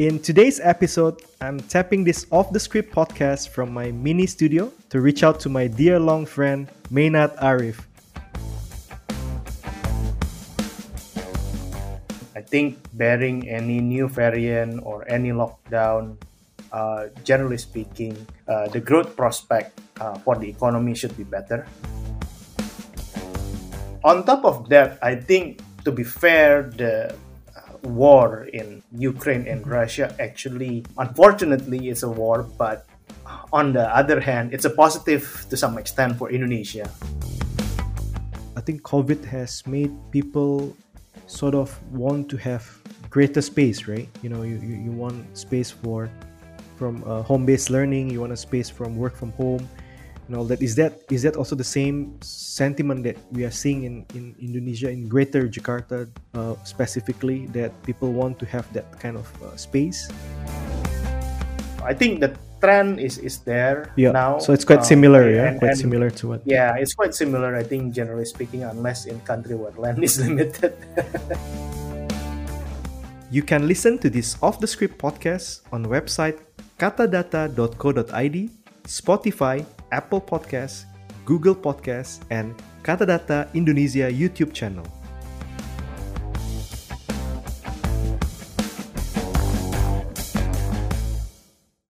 In today's episode, I'm tapping this off the script podcast from my mini studio to reach out to my dear long friend, Maynard Arif. I think bearing any new variant or any lockdown, uh, generally speaking, uh, the growth prospect uh, for the economy should be better. On top of that, I think to be fair, the war in Ukraine and Russia actually, unfortunately, is a war, but on the other hand, it's a positive to some extent for Indonesia. I think COVID has made people sort of want to have greater space, right? You know, you, you, you want space for from uh, home-based learning, you want a space from work from home, and all that. Is that is that also the same sentiment that we are seeing in, in Indonesia, in Greater Jakarta uh, specifically, that people want to have that kind of uh, space? I think the trend is is there Yeah. now. So it's quite um, similar, yeah, and- quite and- similar to what. Yeah, it's quite similar. I think generally speaking, unless in country where land is limited. You can listen to this off the script podcast on website katadata.co.id, Spotify, Apple Podcasts, Google Podcasts, and Katadata Indonesia YouTube channel.